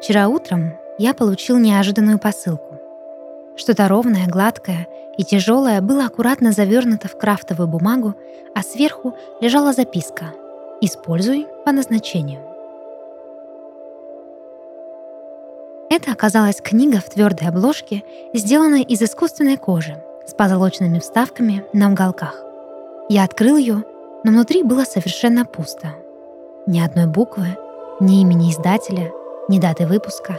Вчера утром я получил неожиданную посылку. Что-то ровное, гладкое и тяжелое было аккуратно завернуто в крафтовую бумагу, а сверху лежала записка «Используй по назначению». Это оказалась книга в твердой обложке, сделанная из искусственной кожи, с позолоченными вставками на уголках. Я открыл ее, но внутри было совершенно пусто. Ни одной буквы, ни имени издателя, ни даты выпуска.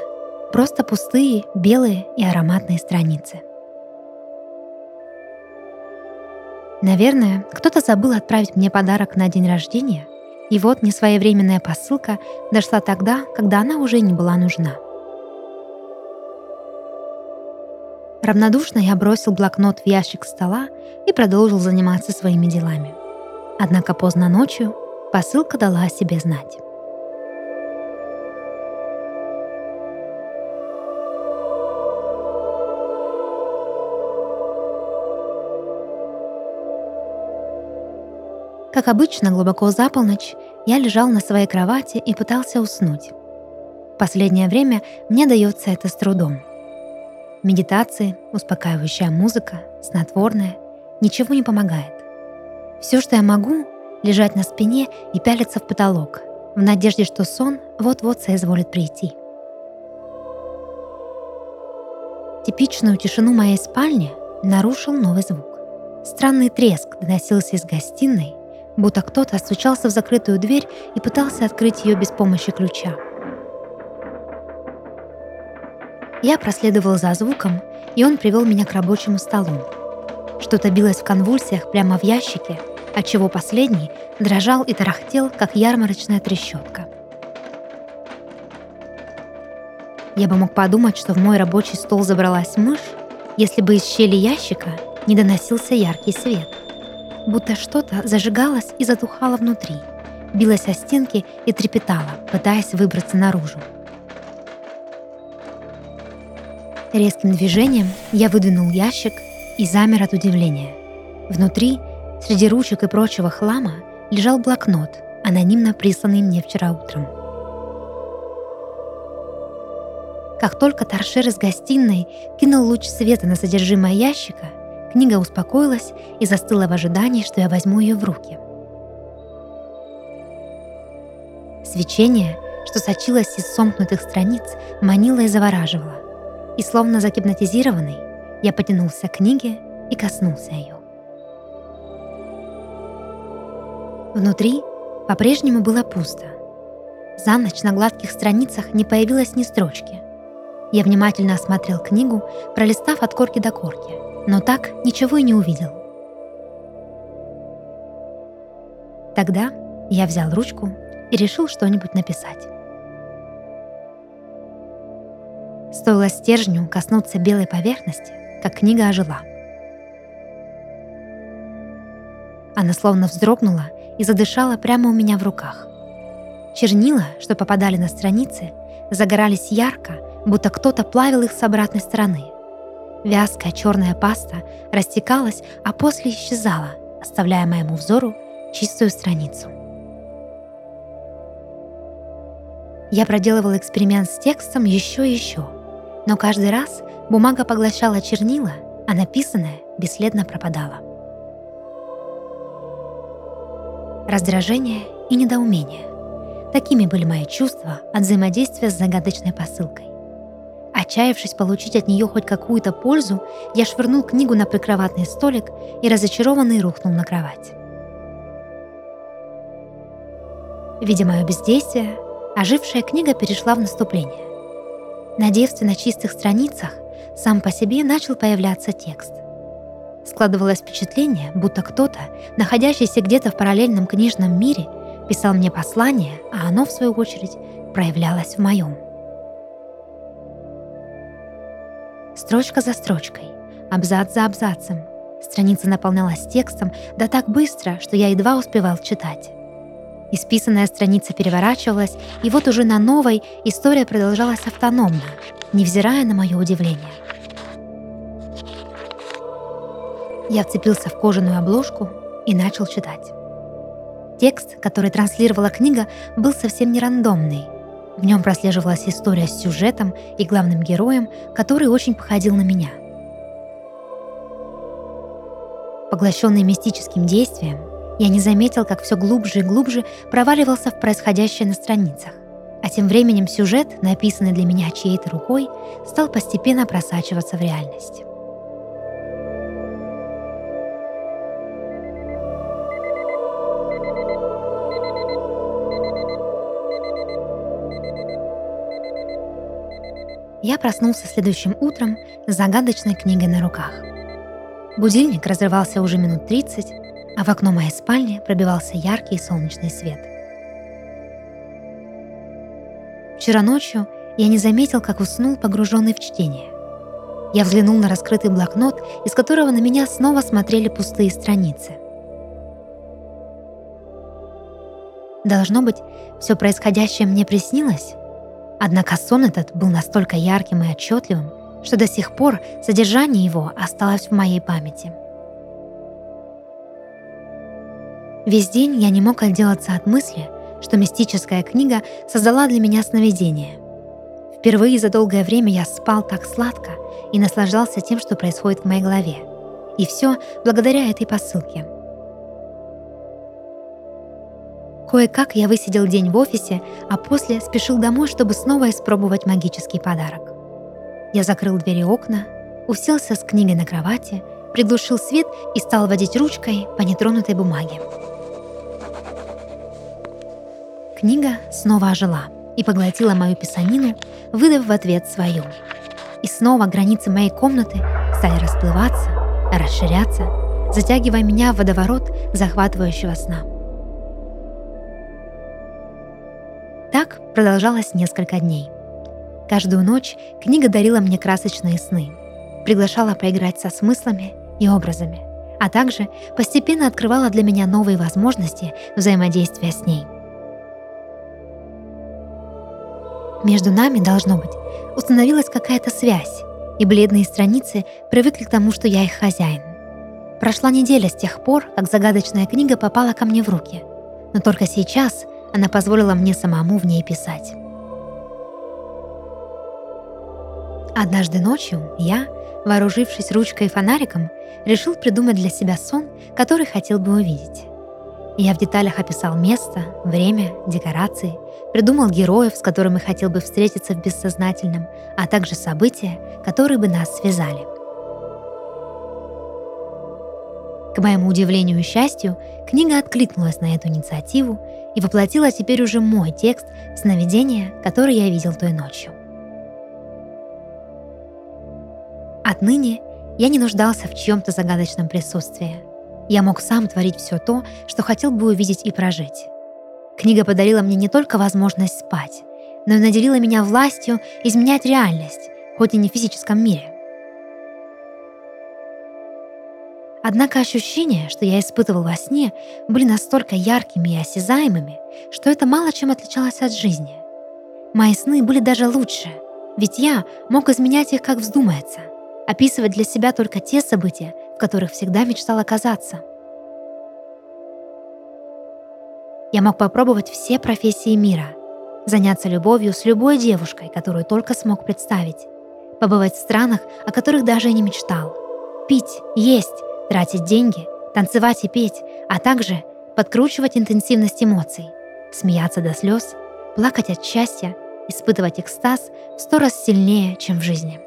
Просто пустые, белые и ароматные страницы. Наверное, кто-то забыл отправить мне подарок на день рождения, и вот несвоевременная посылка дошла тогда, когда она уже не была нужна. Равнодушно я бросил блокнот в ящик стола и продолжил заниматься своими делами. Однако поздно ночью посылка дала о себе знать. Как обычно, глубоко за полночь я лежал на своей кровати и пытался уснуть. Последнее время мне дается это с трудом. Медитации, успокаивающая музыка, снотворное — ничего не помогает. Все, что я могу, лежать на спине и пялиться в потолок, в надежде, что сон вот-вот соизволит прийти. Типичную тишину моей спальни нарушил новый звук. Странный треск доносился из гостиной, будто кто-то стучался в закрытую дверь и пытался открыть ее без помощи ключа. Я проследовал за звуком, и он привел меня к рабочему столу. Что-то билось в конвульсиях прямо в ящике, отчего последний дрожал и тарахтел, как ярмарочная трещотка. Я бы мог подумать, что в мой рабочий стол забралась мышь, если бы из щели ящика не доносился яркий свет — будто что-то зажигалось и затухало внутри, билось о стенки и трепетало, пытаясь выбраться наружу. Резким движением я выдвинул ящик и замер от удивления. Внутри, среди ручек и прочего хлама, лежал блокнот, анонимно присланный мне вчера утром. Как только торшер из гостиной кинул луч света на содержимое ящика — Книга успокоилась и застыла в ожидании, что я возьму ее в руки. Свечение, что сочилось из сомкнутых страниц, манило и завораживало. И словно загипнотизированный, я потянулся к книге и коснулся ее. Внутри по-прежнему было пусто. За ночь на гладких страницах не появилось ни строчки. Я внимательно осмотрел книгу, пролистав от корки до корки — но так ничего и не увидел. Тогда я взял ручку и решил что-нибудь написать. Стоило стержню коснуться белой поверхности, как книга ожила. Она словно вздрогнула и задышала прямо у меня в руках. Чернила, что попадали на страницы, загорались ярко, будто кто-то плавил их с обратной стороны — Вязкая черная паста растекалась, а после исчезала, оставляя моему взору чистую страницу. Я проделывал эксперимент с текстом еще и еще, но каждый раз бумага поглощала чернила, а написанное бесследно пропадало. Раздражение и недоумение. Такими были мои чувства от взаимодействия с загадочной посылкой. Отчаявшись получить от нее хоть какую-то пользу, я швырнул книгу на прикроватный столик и разочарованный рухнул на кровать. Видя мое бездействие, ожившая книга перешла в наступление. На девственно чистых страницах сам по себе начал появляться текст. Складывалось впечатление, будто кто-то, находящийся где-то в параллельном книжном мире, писал мне послание, а оно, в свою очередь, проявлялось в моем. Строчка за строчкой, абзац за абзацем. Страница наполнялась текстом, да так быстро, что я едва успевал читать. Исписанная страница переворачивалась, и вот уже на новой история продолжалась автономно, невзирая на мое удивление. Я вцепился в кожаную обложку и начал читать. Текст, который транслировала книга, был совсем не рандомный. В нем прослеживалась история с сюжетом и главным героем, который очень походил на меня. Поглощенный мистическим действием, я не заметил, как все глубже и глубже проваливался в происходящее на страницах. А тем временем сюжет, написанный для меня чьей-то рукой, стал постепенно просачиваться в реальность. Я проснулся следующим утром с загадочной книгой на руках. Будильник разрывался уже минут 30, а в окно моей спальни пробивался яркий солнечный свет. Вчера ночью я не заметил, как уснул, погруженный в чтение. Я взглянул на раскрытый блокнот, из которого на меня снова смотрели пустые страницы. Должно быть, все происходящее мне приснилось? Однако сон этот был настолько ярким и отчетливым, что до сих пор содержание его осталось в моей памяти. Весь день я не мог отделаться от мысли, что мистическая книга создала для меня сновидение. Впервые за долгое время я спал так сладко и наслаждался тем, что происходит в моей голове. И все благодаря этой посылке — Кое-как я высидел день в офисе, а после спешил домой, чтобы снова испробовать магический подарок. Я закрыл двери окна, уселся с книгой на кровати, приглушил свет и стал водить ручкой по нетронутой бумаге. Книга снова ожила и поглотила мою писанину, выдав в ответ свою. И снова границы моей комнаты стали расплываться, расширяться, затягивая меня в водоворот захватывающего сна. Продолжалось несколько дней. Каждую ночь книга дарила мне красочные сны, приглашала поиграть со смыслами и образами, а также постепенно открывала для меня новые возможности взаимодействия с ней. Между нами, должно быть, установилась какая-то связь, и бледные страницы привыкли к тому, что я их хозяин. Прошла неделя с тех пор, как загадочная книга попала ко мне в руки, но только сейчас она позволила мне самому в ней писать. Однажды ночью я, вооружившись ручкой и фонариком, решил придумать для себя сон, который хотел бы увидеть. Я в деталях описал место, время, декорации, придумал героев, с которыми хотел бы встретиться в бессознательном, а также события, которые бы нас связали. К моему удивлению и счастью, книга откликнулась на эту инициативу и воплотила теперь уже мой текст в сновидение, которое я видел той ночью. Отныне я не нуждался в чьем-то загадочном присутствии. Я мог сам творить все то, что хотел бы увидеть и прожить. Книга подарила мне не только возможность спать, но и наделила меня властью изменять реальность, хоть и не в физическом мире. Однако ощущения, что я испытывал во сне, были настолько яркими и осязаемыми, что это мало чем отличалось от жизни. Мои сны были даже лучше, ведь я мог изменять их как вздумается, описывать для себя только те события, в которых всегда мечтал оказаться. Я мог попробовать все профессии мира, заняться любовью с любой девушкой, которую только смог представить, побывать в странах, о которых даже и не мечтал, пить, есть, тратить деньги, танцевать и петь, а также подкручивать интенсивность эмоций, смеяться до слез, плакать от счастья, испытывать экстаз в сто раз сильнее, чем в жизни.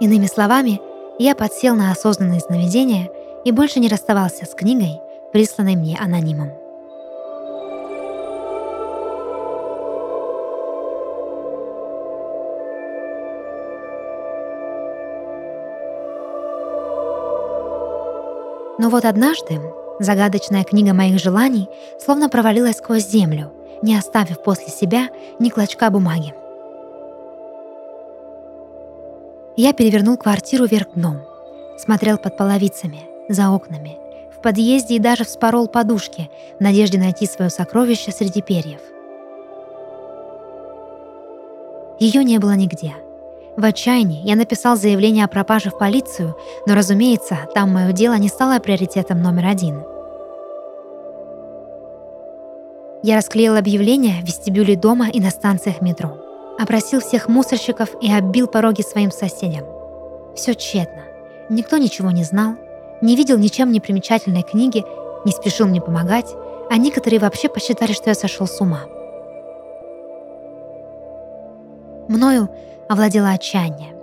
Иными словами, я подсел на осознанные сновидения и больше не расставался с книгой, присланной мне анонимом. Но вот однажды загадочная книга моих желаний словно провалилась сквозь землю, не оставив после себя ни клочка бумаги. Я перевернул квартиру вверх дном, смотрел под половицами, за окнами, в подъезде и даже вспорол подушки в надежде найти свое сокровище среди перьев. Ее не было нигде — в отчаянии я написал заявление о пропаже в полицию, но, разумеется, там мое дело не стало приоритетом номер один. Я расклеил объявления в вестибюле дома и на станциях метро. Опросил всех мусорщиков и оббил пороги своим соседям. Все тщетно. Никто ничего не знал, не видел ничем не примечательной книги, не спешил мне помогать, а некоторые вообще посчитали, что я сошел с ума. Мною овладело отчаяние.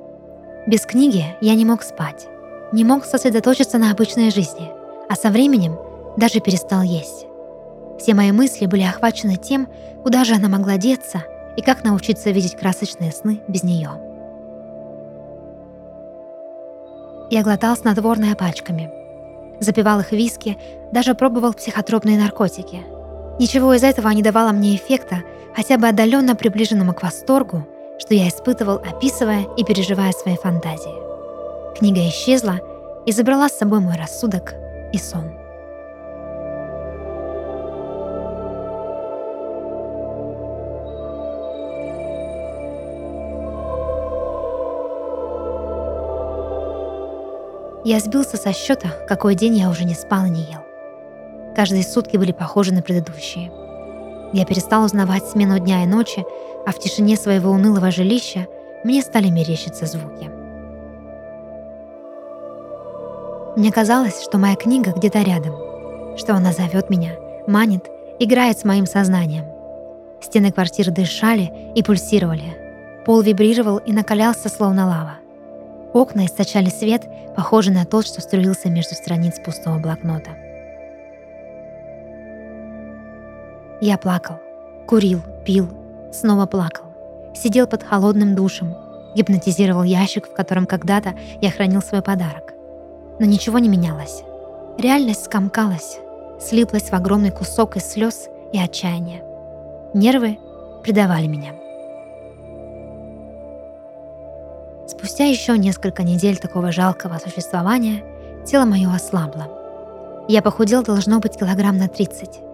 Без книги я не мог спать, не мог сосредоточиться на обычной жизни, а со временем даже перестал есть. Все мои мысли были охвачены тем, куда же она могла деться и как научиться видеть красочные сны без нее. Я глотал снотворное пачками, запивал их виски, даже пробовал психотропные наркотики. Ничего из этого не давало мне эффекта, хотя бы отдаленно приближенному к восторгу, что я испытывал, описывая и переживая свои фантазии. Книга исчезла и забрала с собой мой рассудок и сон. Я сбился со счета, какой день я уже не спал и не ел. Каждые сутки были похожи на предыдущие. Я перестал узнавать смену дня и ночи, а в тишине своего унылого жилища мне стали мерещиться звуки. Мне казалось, что моя книга где-то рядом, что она зовет меня, манит, играет с моим сознанием. Стены квартиры дышали и пульсировали. Пол вибрировал и накалялся, словно лава. Окна источали свет, похожий на тот, что струился между страниц пустого блокнота. Я плакал, курил, пил, снова плакал. Сидел под холодным душем, гипнотизировал ящик, в котором когда-то я хранил свой подарок. Но ничего не менялось. Реальность скомкалась, слиплась в огромный кусок из слез и отчаяния. Нервы предавали меня. Спустя еще несколько недель такого жалкого существования тело мое ослабло. Я похудел должно быть килограмм на 30.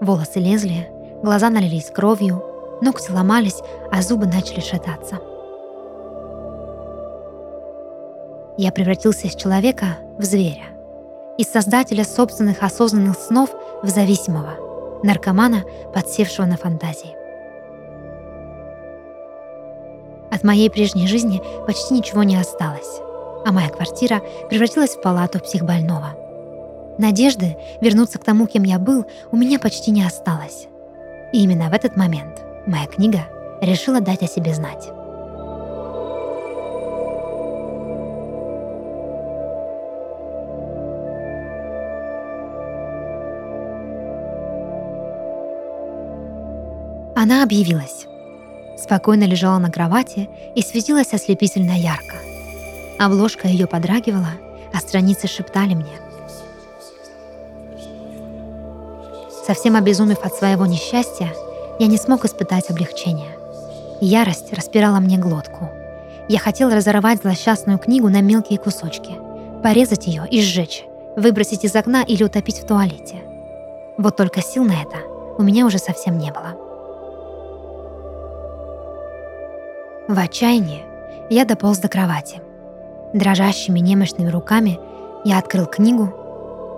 Волосы лезли, глаза налились кровью, ногти ломались, а зубы начали шататься. Я превратился из человека в зверя, из создателя собственных осознанных снов в зависимого, наркомана, подсевшего на фантазии. От моей прежней жизни почти ничего не осталось, а моя квартира превратилась в палату психбольного. Надежды вернуться к тому, кем я был, у меня почти не осталось. И именно в этот момент моя книга решила дать о себе знать. Она объявилась спокойно лежала на кровати и светилась ослепительно ярко. Обложка ее подрагивала, а страницы шептали мне. Совсем обезумев от своего несчастья, я не смог испытать облегчения. Ярость распирала мне глотку. Я хотел разорвать злосчастную книгу на мелкие кусочки, порезать ее и сжечь, выбросить из окна или утопить в туалете. Вот только сил на это у меня уже совсем не было. В отчаянии я дополз до кровати. Дрожащими немощными руками я открыл книгу,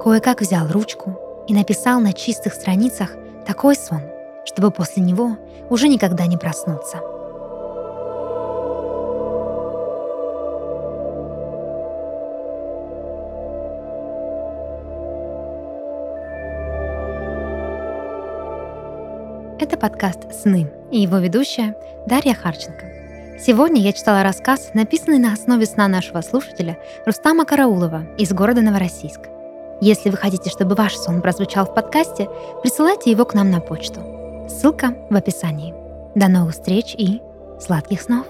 кое-как взял ручку и написал на чистых страницах такой сон, чтобы после него уже никогда не проснуться. Это подкаст «Сны» и его ведущая Дарья Харченко. Сегодня я читала рассказ, написанный на основе сна нашего слушателя Рустама Караулова из города Новороссийск. Если вы хотите, чтобы ваш сон прозвучал в подкасте, присылайте его к нам на почту. Ссылка в описании. До новых встреч и сладких снов!